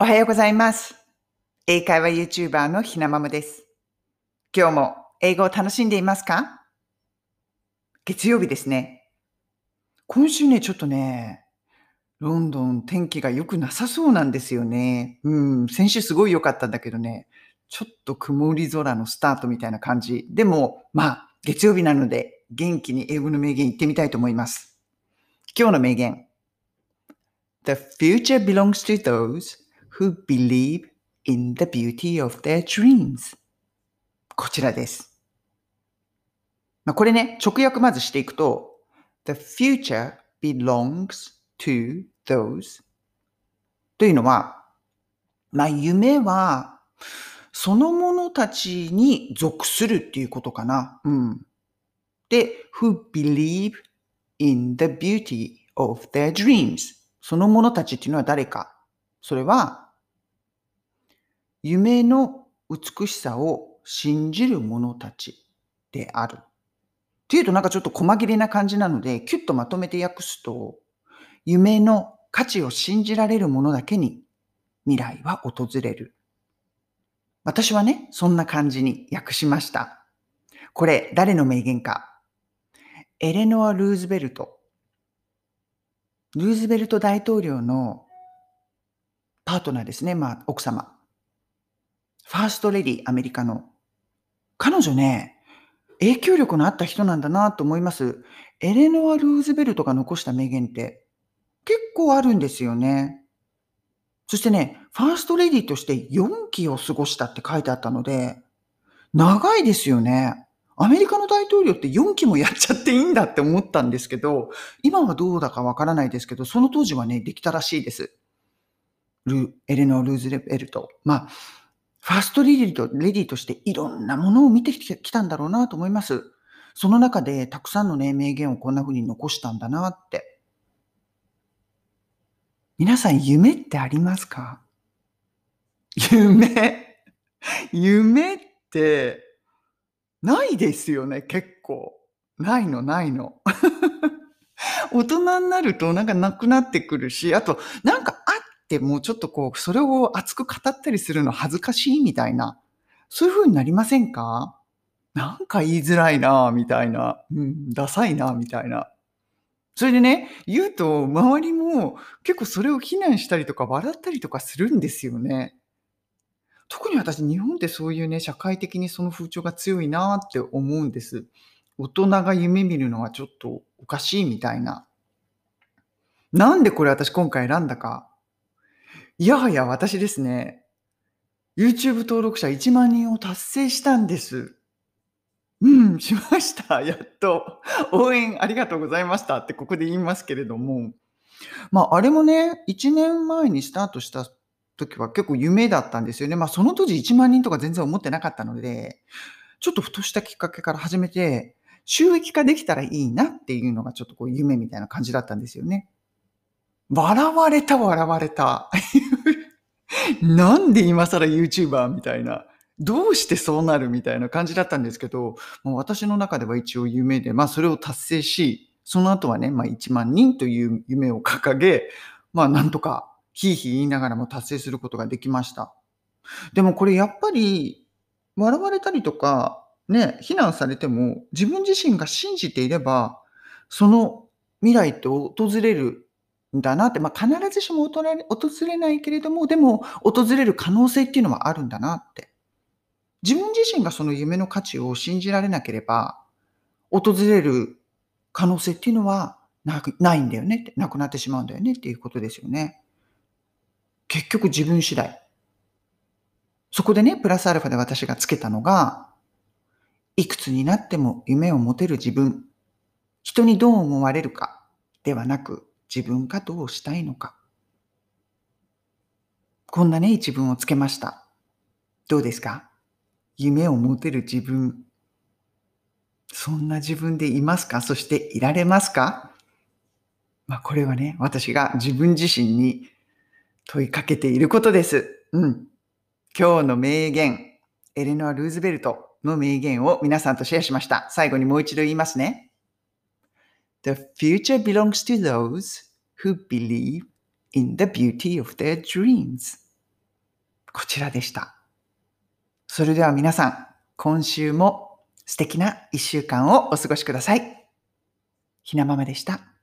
おはようございます。英会話 YouTuber のひなままです。今日も英語を楽しんでいますか？月曜日ですね。今週ね、ちょっとね、ロンドン天気が良くなさそうなんですよね。うん、先週すごい良かったんだけどね、ちょっと曇り空のスタートみたいな感じ。でも、まあ、月曜日なので元気に英語の名言言ってみたいと思います。今日の名言。The future belongs to those who believe in the beauty of their dreams. こちらです。まあ、これね、直訳まずしていくと、The future belongs to those というのは、まあ、夢はその者たちに属するっていうことかな。うん。で、who believe in the beauty of their dreams. その者たちっていうのは誰か。それは、夢の美しさを信じる者たちである。っていうとなんかちょっと細切れな感じなので、キュッとまとめて訳すと、夢の価値を信じられる者だけに未来は訪れる。私はね、そんな感じに訳しました。これ、誰の名言か。エレノア・ルーズベルト。ルーズベルト大統領のパートナーですね。まあ、奥様。ファーストレディ、アメリカの。彼女ね、影響力のあった人なんだなと思います。エレノア・ルーズベルトが残した名言って結構あるんですよね。そしてね、ファーストレディとして4期を過ごしたって書いてあったので、長いですよね。アメリカの大統領って4期もやっちゃっていいんだって思ったんですけど、今はどうだかわからないですけど、その当時はね、できたらしいです。ルエレノア・ルーズベルト。まあ、ファーストレディとレディとしていろんなものを見てきたんだろうなと思います。その中でたくさんのね、名言をこんな風に残したんだなって。皆さん夢ってありますか？夢？夢ってないですよね、結構。ないの、ないの。大人になるとなんかなくなってくるし、あとなんかってもうちょっとこう、それを熱く語ったりするの恥ずかしいみたいな。そういう風になりませんか？なんか言いづらいなみたいな。うん、ダサいなみたいな。それでね、言うと周りも結構それを非難したりとか笑ったりとかするんですよね。特に私、日本ってそういうね、社会的にその風潮が強いなって思うんです。大人が夢見るのはちょっとおかしいみたいな。なんでこれ私今回選んだか。いやはや私ですね、YouTube 登録者1万人を達成したんです。うん、しました。やっと。応援ありがとうございましたってここで言いますけれども。まあ、あれもね、1年前にスタートした時は結構夢だったんですよね。まあ、その当時1万人とか全然思ってなかったので、ちょっとふとしたきっかけから始めて、収益化できたらいいなっていうのがちょっとこう夢みたいな感じだったんですよね。笑われた、笑われた。なんで今更 YouTuber みたいな。どうしてそうなるみたいな感じだったんですけど、もう私の中では一応夢で、まあそれを達成し、その後はね、まあ1万人という夢を掲げ、まあなんとか、ひいひい言いながらも達成することができました。でもこれやっぱり、笑われたりとか、ね、非難されても、自分自身が信じていれば、その未来って訪れるだなって、まあ必ずしも訪れないけれども、でも訪れる可能性っていうのはあるんだなって。自分自身がその夢の価値を信じられなければ、訪れる可能性っていうのはなくないんだよねって、なくなってしまうんだよねっていうことですよね。結局自分次第。そこでね、プラスアルファで私がつけたのが、いくつになっても夢を持てる自分。人にどう思われるかではなく、自分がどうしたいのか。こんなね、一文をつけました。どうですか？夢を持てる自分。そんな自分でいますか？そしていられますか？まあこれはね、私が自分自身に問いかけていることです。うん。今日の名言、エレノア・ルーズベルトの名言を皆さんとシェアしました。最後にもう一度言いますね。The future belongs to those who believe in the beauty of their dreams. こちらでした。それでは皆さん、今週も素敵な一週間をお過ごしください。ひなままでした。